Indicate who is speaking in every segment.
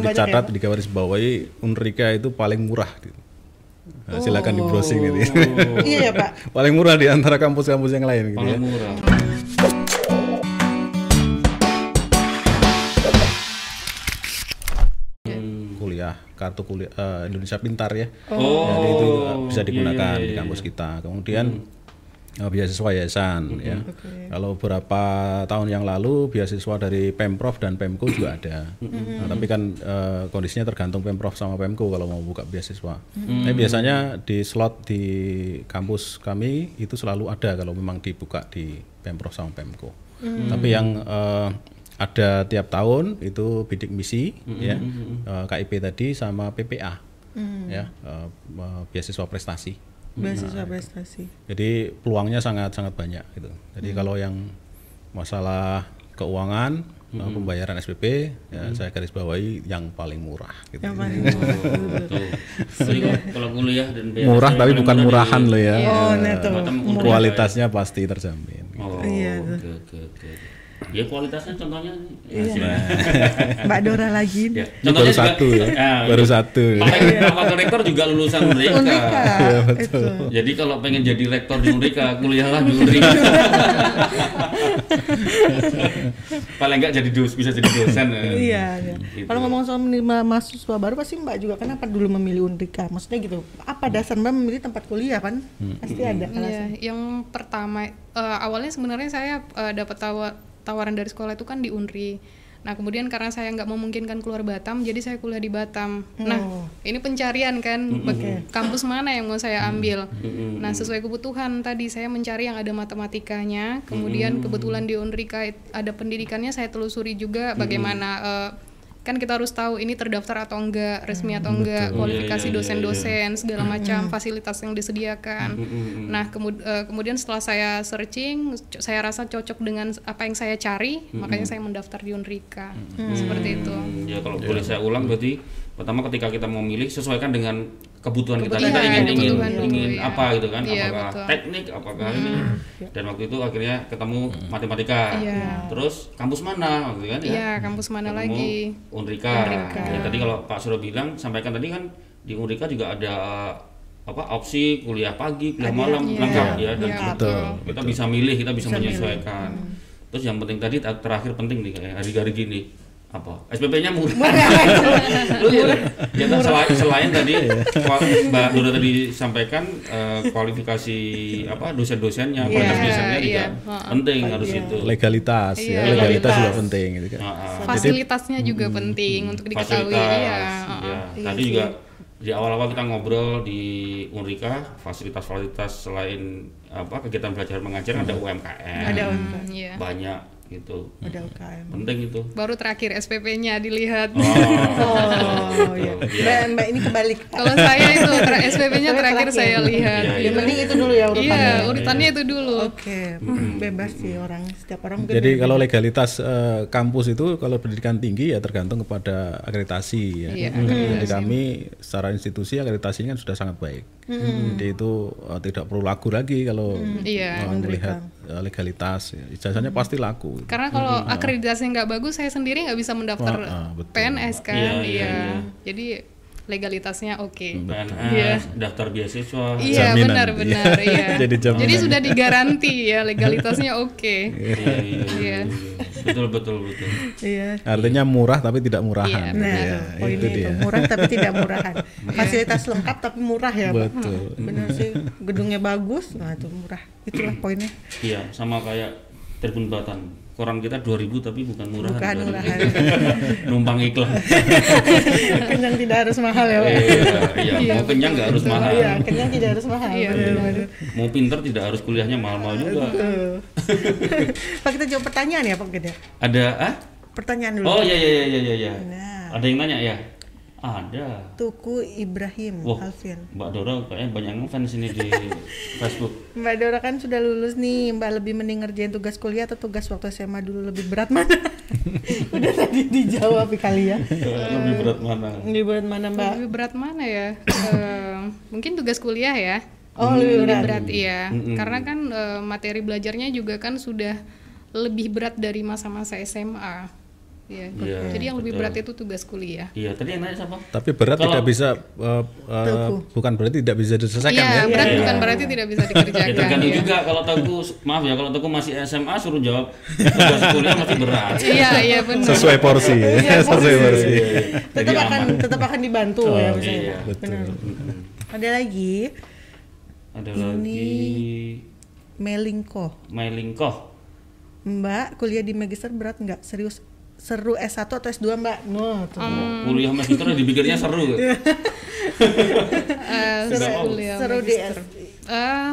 Speaker 1: banyak
Speaker 2: dicatat
Speaker 1: ya,
Speaker 2: di garis bawahi Unrika itu paling murah gitu. Nah, silakan di browsing gitu. ya.
Speaker 1: Iya ya Pak.
Speaker 2: paling murah di antara kampus-kampus yang lain gitu ya.
Speaker 3: Paling murah.
Speaker 2: Kuliah, kartu kuliah eh, Indonesia Pintar ya.
Speaker 3: Oh,
Speaker 2: Jadi itu uh, bisa
Speaker 3: iya,
Speaker 2: digunakan
Speaker 3: iya,
Speaker 2: di
Speaker 3: iya.
Speaker 2: kampus kita. Kemudian uh, beasiswa yayasan ya. Kalau beberapa tahun yang lalu beasiswa dari Pemprov dan Pemko juga ada. Nah, tapi kan uh, kondisinya tergantung Pemprov sama Pemko kalau mau buka beasiswa. Tapi biasanya di slot di kampus kami itu selalu ada kalau memang dibuka di Pemprov sama Pemko. Tapi yang uh, ada tiap tahun itu bidik misi ya uh, KIP tadi sama PPA ya uh, uh, beasiswa prestasi.
Speaker 1: Beasiswa prestasi.
Speaker 2: Jadi peluangnya sangat sangat banyak gitu. Jadi kalau yang masalah keuangan, uh, pembayaran SPP, ya saya garis bawahi yang paling murah. Gitu.
Speaker 1: Yang paling
Speaker 3: Betul. Jadi kalau- kalau kuliah dan beasiswa
Speaker 2: Murah tapi bukan
Speaker 3: murah
Speaker 2: murahan
Speaker 3: di-
Speaker 2: loh ya.
Speaker 1: Oh, nah tuh.
Speaker 3: Unrika
Speaker 2: Kualitasnya pasti terjamin.
Speaker 3: ya. Oh,
Speaker 1: Iya,
Speaker 3: oke oke oke. Ya kualitasnya contohnya
Speaker 1: Iya.
Speaker 3: hasilnya.
Speaker 1: Mbak Dora lagi.
Speaker 3: Ya,
Speaker 2: Ini baru satu ya,
Speaker 3: Ah,
Speaker 2: baru satu.
Speaker 3: Paling wakil rektor juga lulusan Unrika.
Speaker 1: Unrika. Itu.
Speaker 3: Jadi kalau pengen jadi rektor di Unrika, kuliahlah di Unrika. Paling enggak jadi dos, bisa jadi dosen. ya.
Speaker 1: Iya, iya.
Speaker 3: Gitu.
Speaker 1: Kalau ngomong soal menerima mahasiswa baru pasti Mbak juga kenapa dulu memilih Unrika? Maksudnya gitu. Apa dasar Mbak memilih tempat kuliah kan? Pasti ada
Speaker 4: Iya,
Speaker 1: alasan.
Speaker 4: yang pertama eh, awalnya sebenarnya saya eh, dapat tawa- tawaran dari sekolah itu kan di Unri. Nah kemudian karena saya nggak memungkinkan keluar Batam, jadi saya kuliah di Batam. Nah
Speaker 1: Oh.
Speaker 4: ini pencarian kan, bag- kampus mana yang mau saya ambil. Nah sesuai kebutuhan tadi saya mencari yang ada matematikanya, kemudian kebetulan di Unrika it- ada pendidikannya, saya telusuri juga bagaimana. eh, kan kita harus tahu ini terdaftar atau enggak, resmi atau enggak, kualifikasi
Speaker 3: Iya, iya, iya,
Speaker 4: dosen-dosen, segala macam fasilitas yang disediakan. Nah, kemud- eh, kemudian setelah saya searching, saya rasa cocok dengan apa yang saya cari, makanya saya mendaftar di Unrika. Seperti itu.
Speaker 3: Hmm, Ya kalau boleh saya ulang berarti pertama ketika kita mau milih sesuaikan dengan kebutuhan kita
Speaker 4: Kebutuhan,
Speaker 3: kita ingin ingin
Speaker 4: kebutuhan dulu,
Speaker 3: ingin
Speaker 4: ya.
Speaker 3: apa gitu kan
Speaker 4: Iya,
Speaker 3: apakah
Speaker 4: betul.
Speaker 3: teknik apakah ini dan waktu itu akhirnya ketemu matematika
Speaker 4: Iya.
Speaker 3: terus kampus mana gitu kan ya
Speaker 4: Iya, kampus mana
Speaker 3: Ketemu
Speaker 4: lagi?
Speaker 3: Unrika.
Speaker 4: Unrika.
Speaker 3: Ya, tadi kalau Pak Suro bilang sampaikan tadi kan di Unrika juga ada apa opsi kuliah pagi, kuliah malam
Speaker 4: Iya.
Speaker 3: lengkap ya dan
Speaker 4: Iya,
Speaker 2: Betul.
Speaker 3: kita bisa milih, kita bisa, menyesuaikan. Terus yang penting tadi ter- terakhir penting nih kayak hari-hari gini apa SPP-nya murah. Lu ya, ya kan, selain, selain tadi kual- Mbak Dora tadi sampaikan eh, kualifikasi apa dosen-dosennya,
Speaker 4: Iya,
Speaker 3: kualitas dosennya juga
Speaker 4: iya.
Speaker 3: penting harus itu.
Speaker 2: Legalitas
Speaker 4: Iya,
Speaker 2: ya, legalitas juga
Speaker 1: legalitas.
Speaker 2: penting gitu kan.
Speaker 4: Fasilitasnya juga penting untuk diketahui.
Speaker 3: fasilitas
Speaker 4: Iya,
Speaker 3: ya.
Speaker 4: heeh.
Speaker 3: tadi juga di awal-awal kita ngobrol di Unrika fasilitas-fasilitas selain apa kegiatan belajar mengajar ada UMKM
Speaker 1: Ada
Speaker 4: Hmm, iya.
Speaker 3: banyak gitu
Speaker 1: Ada UKM.
Speaker 3: penting itu
Speaker 4: Baru terakhir SPP-nya dilihat.
Speaker 3: oh,
Speaker 1: Oh, iya.
Speaker 3: Iya.
Speaker 1: Mbak, Mbak ini kebalik.
Speaker 4: Kalau saya itu ter- SPP-nya terakhir
Speaker 1: terakhir.
Speaker 4: saya lihat.
Speaker 3: Iya,
Speaker 1: Yang penting itu dulu ya urutannya.
Speaker 4: Iya, urutannya itu dulu.
Speaker 1: Oke, bebas sih orang setiap orang
Speaker 2: Jadi kalau legalitas eh, kampus itu kalau pendidikan tinggi ya tergantung kepada akreditasi ya.
Speaker 4: Iya,
Speaker 2: Jadi kami secara institusi akreditasinya kan sudah sangat baik. Jadi itu eh, tidak perlu laku lagi kalau
Speaker 4: Iya.
Speaker 2: eh, melihat legalitas. Ya. Ijazahnya pasti laku.
Speaker 4: Karena kalau akreditasinya nggak bagus, saya sendiri nggak bisa mendaftar
Speaker 2: Ah, ah, betul.
Speaker 4: PNS kan.
Speaker 3: Iya,
Speaker 4: Iya,
Speaker 3: iya, iya.
Speaker 4: Jadi legalitasnya oke.
Speaker 3: PNS
Speaker 4: Iya.
Speaker 3: daftar beasiswa
Speaker 4: Iya
Speaker 2: Jaminan,
Speaker 4: benar-benar
Speaker 2: iya.
Speaker 4: iya.
Speaker 2: Jadi jaminan.
Speaker 4: sudah digaranti ya legalitasnya oke.
Speaker 3: iya, iya, iya,
Speaker 4: Iya.
Speaker 3: Betul betul betul
Speaker 1: Iya.
Speaker 2: Artinya murah tapi tidak
Speaker 4: Iya,
Speaker 2: murahan. gitu
Speaker 1: Nah,
Speaker 2: ya. itu
Speaker 1: itu,
Speaker 2: dia.
Speaker 1: murah tapi tidak murahan. Fasilitas lengkap tapi murah ya.
Speaker 2: Betul.
Speaker 1: Benar sih, gedungnya bagus, nah itu murah. Itulah poinnya.
Speaker 3: iya sama kayak Tribun Batan koran kita 2000 tapi bukan murahan
Speaker 1: Bukan
Speaker 3: 2000.
Speaker 1: murahan.
Speaker 3: numpang iklan
Speaker 1: kenyang tidak harus mahal ya, Pak.
Speaker 3: iya, iya. mau kenyang nggak harus mahal
Speaker 1: Iya, kenyang tidak harus mahal.
Speaker 4: Iya,
Speaker 1: benar-benar.
Speaker 3: mau pinter tidak harus kuliahnya mahal-mahal juga.
Speaker 1: Pak kita jawab pertanyaan ya, Pak Gede.
Speaker 3: ada ah
Speaker 1: Pertanyaan dulu.
Speaker 3: oh iya iya iya iya iya
Speaker 1: Nah.
Speaker 3: ada yang nanya ya ada
Speaker 1: Tuku Ibrahim
Speaker 3: Wah,
Speaker 1: Alfian.
Speaker 3: Mbak Dora kayaknya banyak ngefans ini di Facebook.
Speaker 1: Mbak Dora kan sudah lulus nih, Mbak lebih mending ngerjain tugas kuliah atau tugas waktu SMA dulu lebih berat mana? Udah tadi dijawab kali ya.
Speaker 3: Lebih berat mana?
Speaker 1: Lebih berat mana Mbak?
Speaker 4: Lebih berat mana ya? Eh, mungkin tugas kuliah ya.
Speaker 1: Oh lebih
Speaker 4: Lebih
Speaker 1: berat.
Speaker 4: berat iya. Karena kan eh, materi belajarnya juga kan sudah lebih berat dari masa-masa SMA. Iya.
Speaker 3: Iya,
Speaker 4: Jadi yang lebih
Speaker 3: betul.
Speaker 4: berat itu tugas kuliah.
Speaker 3: Iya, tadi yang nanya siapa?
Speaker 2: Tapi berat
Speaker 3: Kalau-
Speaker 2: tidak bisa uh, uh, bukan berarti tidak bisa diselesaikan
Speaker 4: Iya,
Speaker 2: ya.
Speaker 4: berat
Speaker 3: Iya.
Speaker 4: bukan berarti tidak bisa dikerjakan.
Speaker 3: Ya tergantung
Speaker 4: ya.
Speaker 3: juga kalau Teguh maaf ya kalau Teguh masih SMA suruh jawab tugas kuliah masih berat.
Speaker 4: Iya, iya benar.
Speaker 2: Sesuai porsi ya. Sesuai porsi.
Speaker 1: tetap
Speaker 3: Jadi
Speaker 1: akan
Speaker 3: aman.
Speaker 1: tetap akan dibantu ya misalnya.
Speaker 3: Iya,
Speaker 1: Benar.
Speaker 3: Mm-mm.
Speaker 1: Ada lagi
Speaker 3: Ada lagi
Speaker 1: Melingko.
Speaker 3: Mailingkoh.
Speaker 1: Mbak, kuliah di magister berat nggak? Serius seru S1 atau S2, Mbak? No, tuh.
Speaker 3: Kuliah magister dipikirnya seru.
Speaker 4: Eh,
Speaker 3: Seru-
Speaker 4: kuliah
Speaker 1: seru di
Speaker 4: magister. Eh,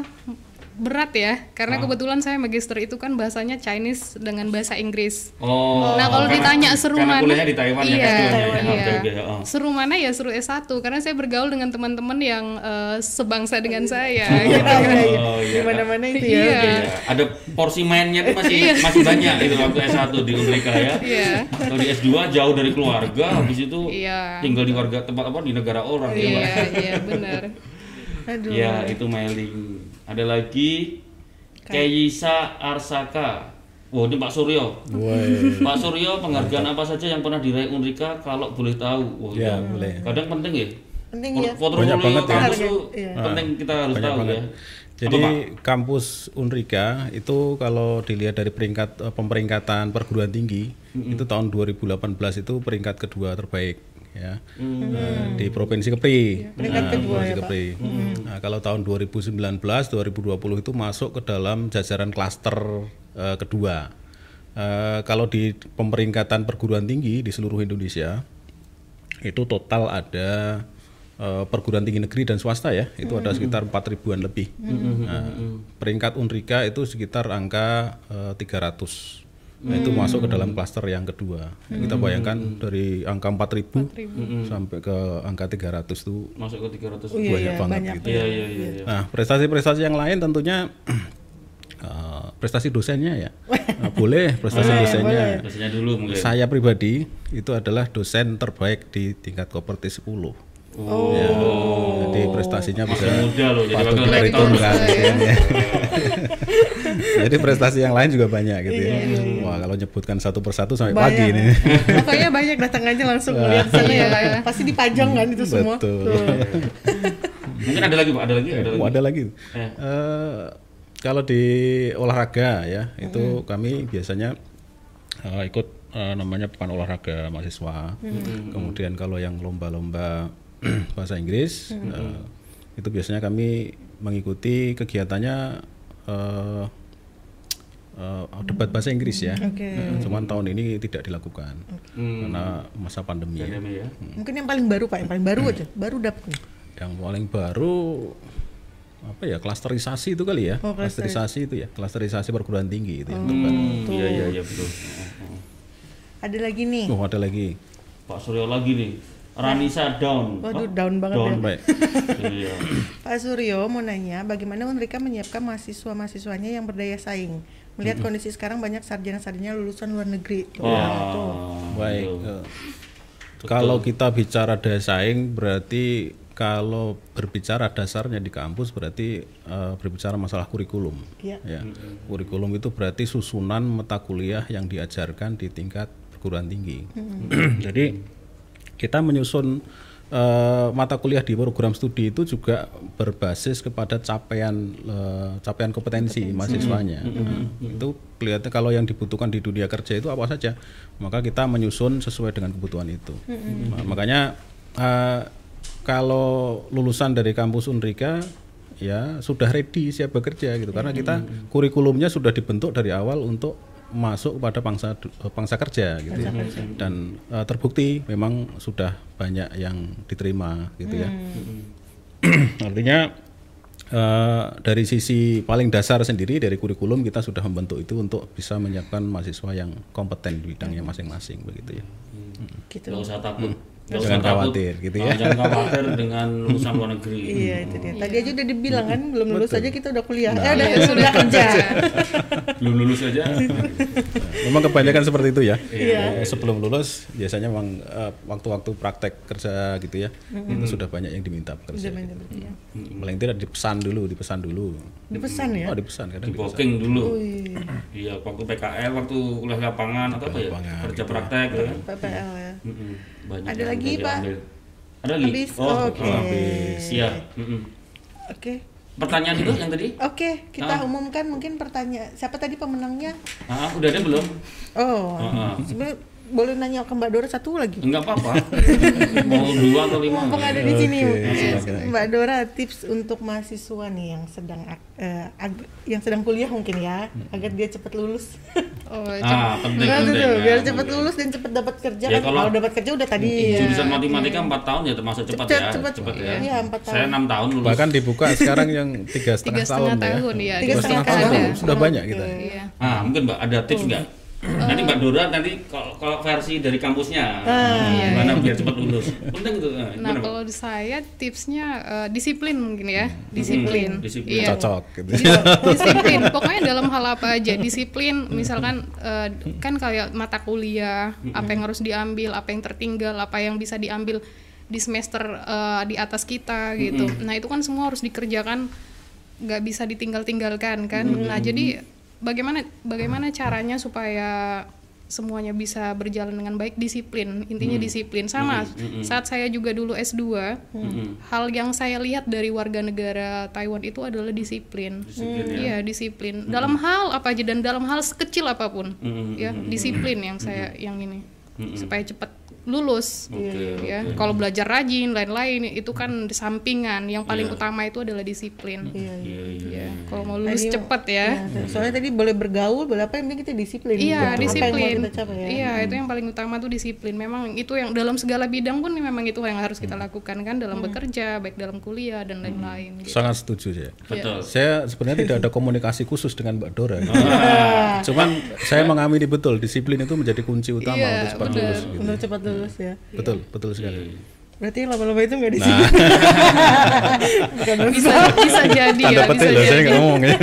Speaker 4: berat ya, karena kebetulan saya magister itu kan bahasanya Chinese dengan bahasa Inggris.
Speaker 3: Oh.
Speaker 4: nah kalau
Speaker 3: karena-
Speaker 4: ditanya seru
Speaker 3: karena
Speaker 4: mana?
Speaker 3: di Taiwan ya
Speaker 4: iya,
Speaker 3: S2-nya ya.
Speaker 4: iya.
Speaker 3: Oke, oke, oh.
Speaker 4: Seru mana ya seru S1 karena saya bergaul dengan teman-teman yang eh, sebangsa dengan saya gitu kan.
Speaker 3: Oh, iya.
Speaker 1: Di mana-mana itu ya.
Speaker 4: Iya.
Speaker 3: Iya, ada porsi mainnya tuh masih masih banyak itu waktu S1 di Unrika ya.
Speaker 4: Iya.
Speaker 3: Kalau di S2 jauh dari keluarga, habis itu
Speaker 4: Iya.
Speaker 3: tinggal di warga tempat apa di negara orang ya, Mbak.
Speaker 4: Iya, iya benar.
Speaker 1: Aduh.
Speaker 3: Ya, itu mailing. Ada lagi Kayisa Arsaka. Wah, ini Pak Suryo.
Speaker 2: Woi.
Speaker 3: Pak Suryo, penghargaan apa saja yang pernah diraih Unrika kalau boleh tahu? Wah,
Speaker 2: Ya,
Speaker 3: iya.
Speaker 2: boleh.
Speaker 3: Kadang penting ya.
Speaker 1: Penting ya.
Speaker 3: Portofolio
Speaker 2: Banyak banget ya.
Speaker 3: kampus
Speaker 1: Iya.
Speaker 3: penting kita harus
Speaker 2: Banyak
Speaker 3: tahu
Speaker 2: banget.
Speaker 3: ya.
Speaker 2: Jadi
Speaker 3: Apa, Pak?
Speaker 2: kampus Unrika itu kalau dilihat dari peringkat eh, pemeringkatan perguruan tinggi itu tahun 2018 itu peringkat kedua terbaik ya. Eh, di provinsi Kepri.
Speaker 1: Peringkat
Speaker 2: Nah,
Speaker 1: kedua
Speaker 2: provinsi
Speaker 1: ya.
Speaker 2: Kepri. Nah, kalau tahun 2019 2020 itu masuk ke dalam jajaran klaster eh, kedua. Eh, kalau di pemeringkatan perguruan tinggi di seluruh Indonesia itu total ada eh, perguruan tinggi negeri dan swasta ya. Itu ada sekitar 4 ribuan lebih. Nah, peringkat Unrika itu sekitar angka eh, 300 nah, itu masuk ke dalam klaster yang kedua Ya, kita bayangkan dari angka 4000 sampai ke angka 300 itu
Speaker 3: Masuk ke 300.
Speaker 1: Oh, iya,
Speaker 2: banyak
Speaker 1: iya,
Speaker 2: banget
Speaker 1: banyak.
Speaker 2: gitu.
Speaker 3: Iya, iya, iya. iya.
Speaker 2: Nah, prestasi-prestasi yang lain tentunya eh, prestasi dosennya ya. Nah, boleh prestasi dosennya.
Speaker 3: Biasanya dulu mungkin.
Speaker 2: Saya pribadi itu adalah dosen terbaik di tingkat koperti 10.
Speaker 3: Oh.
Speaker 2: Ya. Jadi prestasinya bisa
Speaker 3: Masih muda loh, jadi wakil rektor.
Speaker 2: diperhitungkan. ya. Jadi prestasi yang lain juga banyak gitu
Speaker 1: Iya,
Speaker 2: ya. Wah kalau nyebutkan satu persatu sampai pagi
Speaker 1: Banyak.
Speaker 2: nih.
Speaker 1: Pokoknya banyak datang aja langsung lihat sana ya, Pak. ya. Pasti dipajang kan itu semua.
Speaker 2: Betul.
Speaker 1: Tuh.
Speaker 3: Mungkin ada lagi, Pak. Ada lagi, ada lagi.
Speaker 2: Oh, ada lagi.
Speaker 3: Eh.
Speaker 2: Eh, kalau di olahraga ya itu kami biasanya eh, ikut eh, namanya pekan olahraga mahasiswa. Kemudian kalau yang lomba-lomba bahasa Inggris eh, itu biasanya kami mengikuti kegiatannya eh, eh, debat bahasa Inggris ya. Eh, cuman tahun ini tidak dilakukan
Speaker 3: Hmm.
Speaker 2: karena masa pandemi. ya.
Speaker 3: Pandemi ya.
Speaker 1: Mungkin yang paling baru Pak, yang paling baru aja, baru dapat nih.
Speaker 2: Yang paling baru apa ya klasterisasi itu kali ya
Speaker 1: Oh,
Speaker 2: klasterisasi itu ya klasterisasi perguruan tinggi itu yang terbaru.
Speaker 3: Hmm, iya, iya, iya betul. Oh, oh.
Speaker 1: Ada lagi nih.
Speaker 2: Oh ada lagi
Speaker 3: Pak Suryo lagi nih. Ranisa down.
Speaker 1: Waduh,
Speaker 3: Pak,
Speaker 1: down banget
Speaker 3: down.
Speaker 1: ya.
Speaker 3: Iya.
Speaker 1: Pak Suryo mau nanya, bagaimana Unrika menyiapkan mahasiswa-mahasiswanya yang berdaya saing? Melihat kondisi sekarang banyak sarjana-sarjana lulusan luar negeri. Tuh,
Speaker 3: Wah.
Speaker 1: tuh.
Speaker 2: baik.
Speaker 3: betul.
Speaker 2: Eh, Kalau kita bicara daya saing berarti kalau berbicara dasarnya di kampus berarti eh, berbicara masalah kurikulum.
Speaker 1: Iya.
Speaker 2: Ya. Kurikulum itu berarti susunan mata kuliah yang diajarkan di tingkat perguruan tinggi. Jadi kita menyusun eh, mata kuliah di program studi itu juga berbasis kepada capaian eh, capaian kompetensi, mahasiswanya. Nah, itu kelihatan kalau yang dibutuhkan di dunia kerja itu apa saja, maka kita menyusun sesuai dengan kebutuhan itu. Nah, makanya eh, kalau lulusan dari kampus Unrika ya sudah ready siap bekerja gitu. Karena kita kurikulumnya sudah dibentuk dari awal untuk masuk kepada pangsa pangsa kerja gitu ya. dan eh, terbukti memang sudah banyak yang diterima gitu ya. Artinya eh, dari sisi paling dasar sendiri dari kurikulum kita sudah membentuk itu untuk bisa menyiapkan mahasiswa yang kompeten di bidangnya masing-masing begitu ya.
Speaker 1: Gitu.
Speaker 3: Nggak usah takut
Speaker 2: Jangan
Speaker 3: takut.
Speaker 2: khawatir, gitu ya.
Speaker 3: Jangan khawatir dengan lulusan luar negeri.
Speaker 1: Iya itu dia. Tadi aja udah dibilang kan belum lulus aja kita udah kuliah.
Speaker 2: Nah,
Speaker 1: eh udah
Speaker 4: Iya,
Speaker 1: sudah kerja.
Speaker 3: Belum lulus aja.
Speaker 2: Memang kebanyakan seperti itu ya.
Speaker 1: Iya.
Speaker 2: Eh, Sebelum lulus biasanya memang eh, waktu-waktu praktek kerja gitu ya, itu sudah banyak yang diminta
Speaker 1: main berarti ya.
Speaker 2: Paling tidak dipesan dulu, dipesan dulu.
Speaker 1: Dipesan ya.
Speaker 2: Oh, dipesan kadang
Speaker 3: di booking dulu.
Speaker 1: Wih,
Speaker 3: Iya, waktu PKL, waktu kuliah lapangan atau apa ya? Kerja
Speaker 2: gitu.
Speaker 3: praktek ya. kan?
Speaker 1: PPL ya.
Speaker 3: Mm-mm. Banyak
Speaker 1: Ada lagi, Pak?
Speaker 3: diambil. Ada lagi?
Speaker 1: Habis.
Speaker 3: Oh,
Speaker 1: Oke.
Speaker 3: oh, habis. Siap. Mm-mm.
Speaker 1: Oke.
Speaker 3: Pertanyaan itu yang tadi?
Speaker 1: Oke, kita
Speaker 3: Ah.
Speaker 1: umumkan mungkin pertanyaan. Siapa tadi pemenangnya?
Speaker 3: Ah, udah ada belum?
Speaker 1: Oh,
Speaker 3: Ah, ah.
Speaker 1: sebenarnya boleh nanya ke Mbak Dora satu lagi.
Speaker 3: Enggak apa-apa. Mau dua atau lima?
Speaker 1: Mumpung ada di sini,
Speaker 2: silakan.
Speaker 1: Mbak Dora tips untuk mahasiswa nih yang sedang ag- yang sedang kuliah mungkin ya, agar dia cepat lulus.
Speaker 4: Oh,
Speaker 3: Ah, penting,
Speaker 1: Nah,
Speaker 3: penting.
Speaker 1: tuh,
Speaker 3: ya,
Speaker 1: biar cepat
Speaker 3: penting.
Speaker 1: lulus dan cepat dapat kerja
Speaker 3: Ya,
Speaker 1: kan.
Speaker 3: kalau-
Speaker 1: Kalau dapat kerja udah tadi ya.
Speaker 3: Jurusan matematika 4 tahun ya termasuk cepat
Speaker 1: Cepat,
Speaker 3: ya.
Speaker 1: cepat.
Speaker 3: Cepat ya.
Speaker 1: Iya, empat tahun.
Speaker 3: Saya 6 tahun lulus.
Speaker 2: Bahkan dibuka sekarang yang tiga setengah
Speaker 4: tiga
Speaker 2: tahun,
Speaker 4: setengah tahun
Speaker 2: ya.
Speaker 4: ya.
Speaker 1: Tiga setengah tahun.
Speaker 4: ada.
Speaker 2: Sudah banyak kita.
Speaker 4: Iya.
Speaker 3: Ah, mungkin Mbak ada tips nggak? Nanti Mbak Dora nanti kalau, kalau versi dari kampusnya
Speaker 4: Iya,
Speaker 3: gimana biar cepat lulus. Penting tuh. Nah,
Speaker 4: Nah,
Speaker 3: gimana,
Speaker 4: kalau saya tipsnya eh, disiplin mungkin ya, disiplin.
Speaker 3: Hmm, disiplin.
Speaker 4: Iya.
Speaker 2: Cocok gitu.
Speaker 4: disiplin pokoknya dalam hal apa aja disiplin misalkan eh, kan kayak mata kuliah apa yang harus diambil apa yang tertinggal apa yang bisa diambil di semester eh, di atas kita gitu nah itu kan semua harus dikerjakan nggak bisa ditinggal-tinggalkan kan nah jadi bagaimana bagaimana caranya supaya semuanya bisa berjalan dengan baik? Disiplin intinya disiplin. Sama saat saya juga dulu S2 hal yang saya lihat dari warga negara Taiwan itu adalah disiplin.
Speaker 3: Disiplin, ya.
Speaker 4: Iya disiplin. Dalam hal apa aja dan dalam hal sekecil apa pun
Speaker 3: Mm-mm,
Speaker 4: ya disiplin yang saya yang ini supaya cepat lulus
Speaker 3: Oke,
Speaker 4: ya
Speaker 3: oke.
Speaker 4: kalau belajar rajin lain-lain itu kan sampingan yang paling
Speaker 3: Iya.
Speaker 4: utama itu adalah disiplin
Speaker 1: Iya, iya.
Speaker 3: Iya, iya.
Speaker 4: ya kalau mau lulus
Speaker 1: Tadi-
Speaker 4: cepat ya
Speaker 1: Iya, Soalnya tadi boleh bergaul, boleh apa yang penting kita disiplin.
Speaker 4: Iya,
Speaker 1: mau
Speaker 4: disiplin.
Speaker 1: kita capai ya.
Speaker 4: Iya, itu yang paling utama tuh disiplin. Memang itu yang dalam segala bidang pun memang itu yang harus kita lakukan kan dalam bekerja, baik dalam kuliah dan lain-lain. gitu.
Speaker 2: Sangat setuju saya.
Speaker 3: Betul.
Speaker 2: Saya sebenarnya tidak ada komunikasi khusus dengan Mbak Dora.
Speaker 3: Ah.
Speaker 2: Cuman saya mengamini betul disiplin itu menjadi kunci utama
Speaker 4: Iya,
Speaker 2: untuk cepat lulus. gitu.
Speaker 1: Untuk cepat lulus ya.
Speaker 2: Betul, betul sekali.
Speaker 1: Berarti lama-lama itu nggak di
Speaker 2: Nah,
Speaker 1: sini. Bukan
Speaker 4: Bisa bisa jadi
Speaker 2: tanda
Speaker 4: ya,
Speaker 2: petik
Speaker 4: bisa
Speaker 2: loh, saya
Speaker 4: jadi.
Speaker 2: nggak ngomong ya.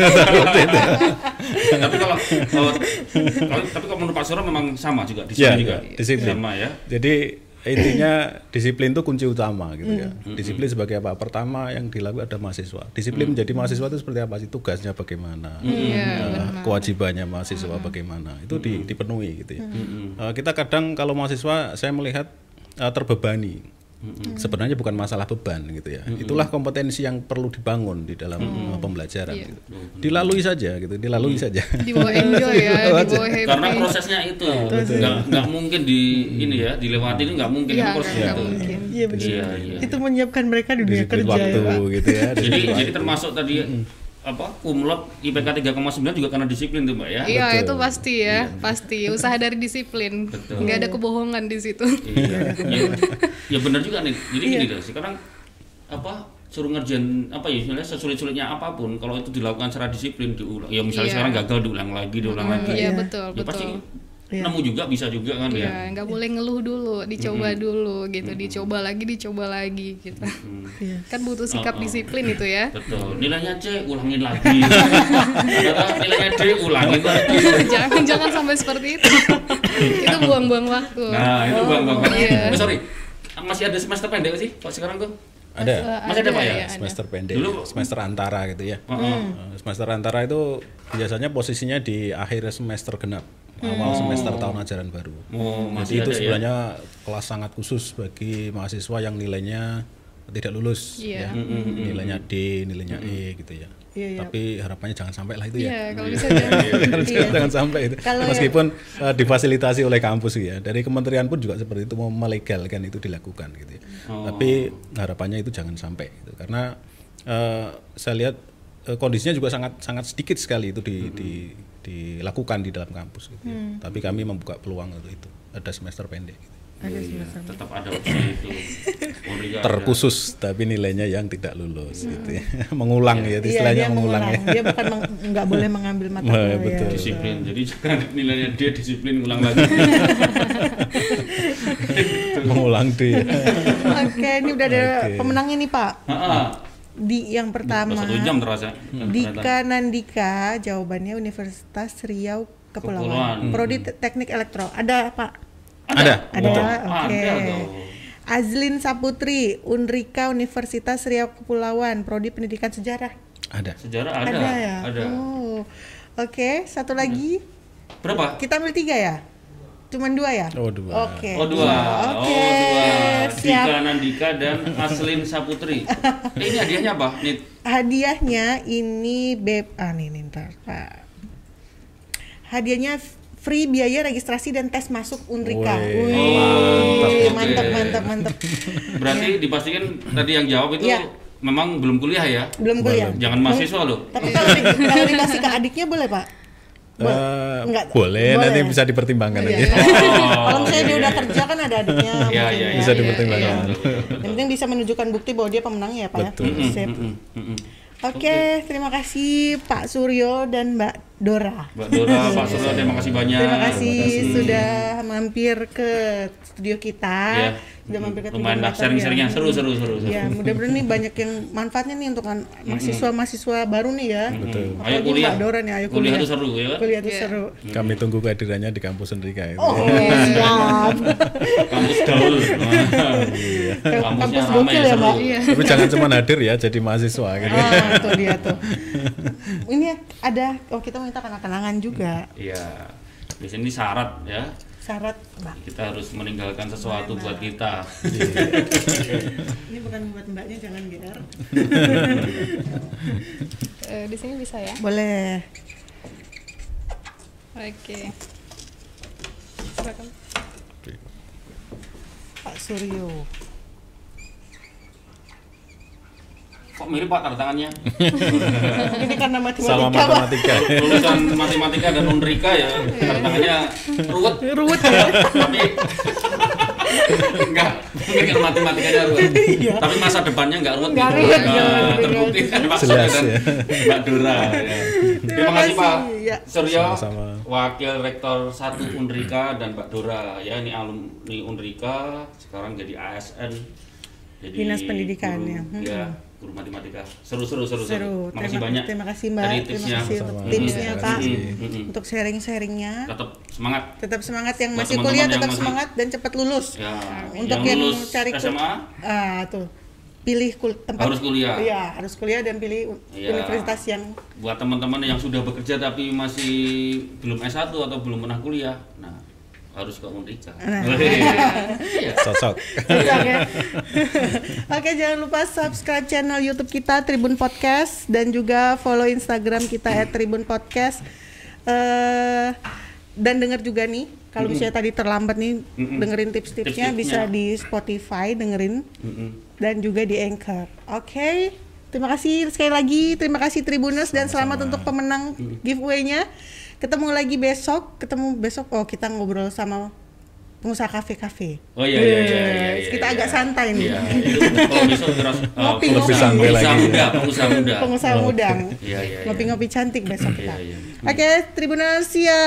Speaker 3: Tapi kalau, kalau, kalau- tapi kalau menurut Pak Sura memang sama juga
Speaker 2: Ya,
Speaker 3: disiplin juga.
Speaker 2: disiplin.
Speaker 3: Sama ya.
Speaker 2: Jadi intinya disiplin itu kunci utama gitu ya.
Speaker 3: Hmm.
Speaker 2: Disiplin sebagai apa? Pertama yang dilakukan ada mahasiswa. Disiplin
Speaker 3: Hmm.
Speaker 2: menjadi mahasiswa itu seperti apa sih? Tugasnya bagaimana?
Speaker 4: Benar.
Speaker 2: kewajibannya mahasiswa bagaimana? Itu di- dipenuhi gitu ya. Eh, kita kadang kalau mahasiswa saya melihat eh, terbebani. Sebenarnya bukan masalah beban gitu ya. Itulah kompetensi yang perlu dibangun di dalam eh, pembelajaran.
Speaker 4: Iya.
Speaker 2: gitu. Dilalui saja gitu, dilalui saja.
Speaker 4: Dibawa enjoy ya, dibawa happy.
Speaker 3: Karena prosesnya itu nggak nggak mungkin di ini ya dilewati itu nggak mungkin
Speaker 4: Iya,
Speaker 3: kan prosesnya
Speaker 4: nggak
Speaker 3: itu.
Speaker 1: Iya benar.
Speaker 3: Iya, iya.
Speaker 1: Itu menyiapkan mereka di dunia
Speaker 2: Disiplin
Speaker 1: kerja
Speaker 2: waktu
Speaker 1: ya, Pak.
Speaker 2: gitu ya.
Speaker 3: Jadi jadi termasuk tadi apa kumlot IPK 3,9 juga karena disiplin tuh Mbak ya.
Speaker 4: Iya,
Speaker 2: Betul.
Speaker 4: itu pasti ya, pasti. Usaha dari disiplin.
Speaker 3: Betul.
Speaker 4: nggak ada kebohongan di situ.
Speaker 3: Iya. ya, ya benar juga nih. Jadi gini loh, sekarang apa suruh ngerjain apa ya misalnya sesulit-sulitnya apa pun kalau itu dilakukan secara disiplin diulang ya misalnya
Speaker 4: Iya.
Speaker 3: sekarang gagal diulang lagi diulang lagi
Speaker 4: Iya, betul,
Speaker 3: ya pasti
Speaker 1: Iya.
Speaker 3: nemu juga bisa juga kan ya
Speaker 4: Iya, nggak boleh ngeluh dulu, dicoba dulu gitu, dicoba lagi, dicoba lagi gitu.
Speaker 1: Iya.
Speaker 4: Kan butuh sikap
Speaker 3: Oh, oh.
Speaker 4: disiplin itu ya.
Speaker 3: betul nilainya C ulangin lagi nilainya D ulangin lagi
Speaker 4: jangan jangan sampai seperti itu. itu buang-buang waktu.
Speaker 3: nah itu bang bang bang
Speaker 4: Iya.
Speaker 3: Eh, sorry masih ada semester pendek sih pak sekarang tuh
Speaker 2: Ada.
Speaker 4: Eh,
Speaker 3: Masih ada, Pak, ya?
Speaker 2: semester pendek,
Speaker 3: Dulu-
Speaker 2: semester antara gitu ya.
Speaker 3: Oh, oh.
Speaker 2: Eh, Semester antara itu biasanya posisinya di akhir semester genap, awal semester tahun ajaran baru.
Speaker 3: Oh,
Speaker 2: Jadi itu
Speaker 3: ya?
Speaker 2: sebenarnya kelas sangat khusus bagi mahasiswa yang nilainya tidak lulus,
Speaker 4: Iya.
Speaker 2: ya. nilainya D, nilainya E gitu ya.
Speaker 1: Iya, iya.
Speaker 2: Tapi harapannya jangan sampai lah itu ya.
Speaker 4: Iya, kalau bisa jangan.
Speaker 2: jangan, jangan sampai itu.
Speaker 1: Kalau
Speaker 2: Meskipun eh, difasilitasi oleh kampus ya, dari kementerian pun juga seperti itu mau melegalkan itu dilakukan gitu. ya.
Speaker 3: Oh.
Speaker 2: Tapi harapannya itu jangan sampai gitu. Karena eh, saya lihat kondisinya juga sangat sangat sedikit sekali itu di, di- dilakukan di dalam kampus gitu. ya. Tapi kami membuka peluang untuk itu. Ada semester pendek gitu.
Speaker 1: Ada
Speaker 3: Iya,
Speaker 1: semester.
Speaker 3: tetap ada opsi itu. Iya.
Speaker 2: terkhusus tapi nilainya yang tidak lulus gitu ya. mengulang ya
Speaker 1: Iya,
Speaker 2: istilahnya
Speaker 1: dia
Speaker 2: mengulang ya.
Speaker 1: Dia bukan meng- nggak boleh mengambil mata kuliah.
Speaker 2: betul.
Speaker 3: disiplin. Jadi jangan nilainya dia disiplin ulang lagi.
Speaker 2: mengulang dia.
Speaker 1: Oke, ini udah ada
Speaker 2: Oke.
Speaker 1: pemenangnya nih Pak.
Speaker 3: Heeh.
Speaker 1: Di yang pertama
Speaker 3: Satu jam terasa.
Speaker 1: Dika Nandika, jawabannya Universitas Riau Kepulauan.
Speaker 3: Kepulauan.
Speaker 1: Prodi Te- Teknik Elektro. Ada Pak?
Speaker 2: Ada.
Speaker 1: Ada,
Speaker 3: Wow,
Speaker 1: oke.
Speaker 3: Ada tuh.
Speaker 1: Azlin Saputri, Unrika Universitas Riau Kepulauan, Prodi Pendidikan Sejarah.
Speaker 2: Ada.
Speaker 3: Sejarah ada.
Speaker 1: ya?
Speaker 3: Ada.
Speaker 1: Oh. Oke, satu lagi.
Speaker 3: Berapa?
Speaker 1: Kita ambil tiga ya? Cuman dua ya?
Speaker 2: Oh, dua.
Speaker 1: Oke.
Speaker 3: Oh dua.
Speaker 1: Oke,
Speaker 3: Oh dua.
Speaker 1: siap.
Speaker 3: Dika Nandika dan Aslin Saputri. Eh, ini hadiahnya apa? Nih.
Speaker 1: Hadiahnya ini beb ah nih, nih ntar Pak. Hadiahnya free biaya registrasi dan tes masuk Unrika.
Speaker 2: Wih.
Speaker 1: Wih,
Speaker 3: Oh,
Speaker 1: mantap, mantap, mantap.
Speaker 3: Berarti dipastikan tadi yang jawab itu
Speaker 1: Iya.
Speaker 3: memang belum kuliah ya?
Speaker 1: Belum kuliah.
Speaker 3: Jangan mahasiswa loh.
Speaker 1: Tapi kalau, di- kalau dikasih ke adiknya boleh Pak?
Speaker 2: Eh,
Speaker 1: Enggak.
Speaker 2: boleh,
Speaker 1: Boleh.
Speaker 2: nanti bisa dipertimbangkan
Speaker 1: Iya.
Speaker 2: aja.
Speaker 1: Kalau misalnya dia
Speaker 3: iya,
Speaker 1: udah
Speaker 3: iya.
Speaker 1: kerja kan ada adiknya.
Speaker 3: Iya, iya,
Speaker 1: ya.
Speaker 3: iya.
Speaker 2: Bisa
Speaker 3: iya,
Speaker 2: dipertimbangkan.
Speaker 3: iya, betul, betul.
Speaker 1: Yang penting bisa menunjukkan bukti bahwa dia pemenangnya ya Pak
Speaker 2: Betul.
Speaker 1: ya. Sip.
Speaker 3: Mm-mm, mm-mm.
Speaker 1: Oke, terima kasih Pak Suryo dan Mbak Dora.
Speaker 3: Mbak Dora, Pak Suryo, terima kasih banyak.
Speaker 1: Terima kasih
Speaker 2: Terima kasih.
Speaker 1: sudah mampir ke studio kita.
Speaker 3: Iya.
Speaker 1: Sudah mampir ke
Speaker 3: Lumayan lah,
Speaker 1: Tribun
Speaker 3: sharing-sharingnya
Speaker 1: Latar
Speaker 3: seru,
Speaker 1: ya.
Speaker 3: seru, seru. seru.
Speaker 1: Ya, mudah-mudahan nih banyak yang manfaatnya nih untuk mahasiswa-mahasiswa baru nih ya.
Speaker 2: Betul.
Speaker 3: Ayo
Speaker 1: Apalagi
Speaker 3: kuliah.
Speaker 1: Dora nih, ayo
Speaker 3: Kuliah
Speaker 1: kuliah.
Speaker 3: itu seru ya.
Speaker 1: Kuliah itu
Speaker 4: Iya.
Speaker 1: seru.
Speaker 2: Kami tunggu kehadirannya di kampus Enrika itu.
Speaker 1: Oh, siap.
Speaker 3: Kampus gaul. Kampusnya
Speaker 1: Kampus
Speaker 3: ramai
Speaker 1: gokil ya. Mbak.
Speaker 4: Iya.
Speaker 2: Tapi jangan cuma hadir ya jadi mahasiswa gitu.
Speaker 1: Ah, tuh dia tuh. Ini ada oh kita minta kenang-kenangan juga.
Speaker 3: Iya. Di sini syarat ya.
Speaker 1: Syarat, Mbak.
Speaker 3: Kita harus meninggalkan sesuatu buat kita.
Speaker 1: Ini bukan buat Mbaknya jangan GR.
Speaker 4: Eh, di sini bisa ya.
Speaker 1: Boleh.
Speaker 4: Oke. Silakan.
Speaker 1: Pak Suryo.
Speaker 3: Kok mirip Pak tanda tangannya?
Speaker 1: Ini karena matematika.
Speaker 2: Sama matematika.
Speaker 3: Lulusan matematika dan Unrika ya. Tanda tangannya ruwet.
Speaker 1: Ruwet ya.
Speaker 3: Tapi enggak, mungkin kan matematikanya ruwet. Tapi masa depannya enggak ruwet.
Speaker 1: Nggak
Speaker 3: gitu.
Speaker 1: ruwet, ruwet.
Speaker 3: terbukti kan Pak
Speaker 2: Jelas,
Speaker 3: Suryo dan
Speaker 2: ya.
Speaker 3: Mbak Dora. ya. Terima kasih Pak
Speaker 1: Ya.
Speaker 3: Suryo,
Speaker 2: Sama-sama.
Speaker 3: Wakil Rektor 1 Unrika dan Mbak Dora. Ya ini alumni Unrika, sekarang jadi ASN. Jadi
Speaker 1: Dinas Pendidikan,
Speaker 3: guru,
Speaker 1: ya. Hmm.
Speaker 3: Guru matematika. Seru seru seru.
Speaker 1: Terima,
Speaker 3: banyak.
Speaker 1: terima kasih Mbak.
Speaker 3: Dari
Speaker 1: Terima kasih untuk tipsnya Pak.
Speaker 2: kasih.
Speaker 3: Mm-mm.
Speaker 1: Untuk sharing-sharingnya.
Speaker 3: Tetap semangat.
Speaker 1: Tetap semangat yang masih kuliah tetap semangat dan cepat lulus.
Speaker 3: Ya,
Speaker 1: Untuk
Speaker 3: yang
Speaker 1: yang,
Speaker 3: lulus
Speaker 1: cari
Speaker 3: SMA
Speaker 1: ah tuh pilih kul tempat
Speaker 3: Harus kuliah.
Speaker 1: Iya, harus kuliah dan pilih
Speaker 3: Iya.
Speaker 1: universitas yang
Speaker 3: buat teman-teman yang sudah bekerja tapi masih belum S1 atau belum pernah kuliah. Nah, harus ke Unrika.
Speaker 1: Nah.
Speaker 3: Iya.
Speaker 2: Cocok
Speaker 1: ya. Oke, jangan lupa subscribe channel YouTube kita Tribun Podcast dan juga follow Instagram kita @tribun podcast. Eh dan dengar juga nih kalau misalnya tadi terlambat nih
Speaker 3: Mm-mm.
Speaker 1: dengerin tips-tipsnya
Speaker 3: Tips-tipsnya.
Speaker 1: bisa di Spotify dengerin
Speaker 3: Mm-mm.
Speaker 1: dan juga di Anchor. Oke. Terima kasih sekali lagi. Terima kasih Tribuners dan selamat untuk pemenang giveaway-nya. Ketemu lagi besok. Ketemu besok. Oh, kita ngobrol sama pengusaha kafe-kafe.
Speaker 3: Oh iya iya iya iya. Iya,
Speaker 1: kita
Speaker 3: iya.
Speaker 1: agak santai nih.
Speaker 3: Iya, itu kalau besok keras uh,
Speaker 1: Ngopi, ngopi.
Speaker 2: santai
Speaker 3: pengusaha
Speaker 2: lagi.
Speaker 3: muda, pengusaha muda.
Speaker 1: Pengusaha muda.
Speaker 3: Iya iya. iya.
Speaker 1: Ngopi-ngopi cantik besok kita.
Speaker 3: Iya, iya.
Speaker 1: Oke, Tribuners ya.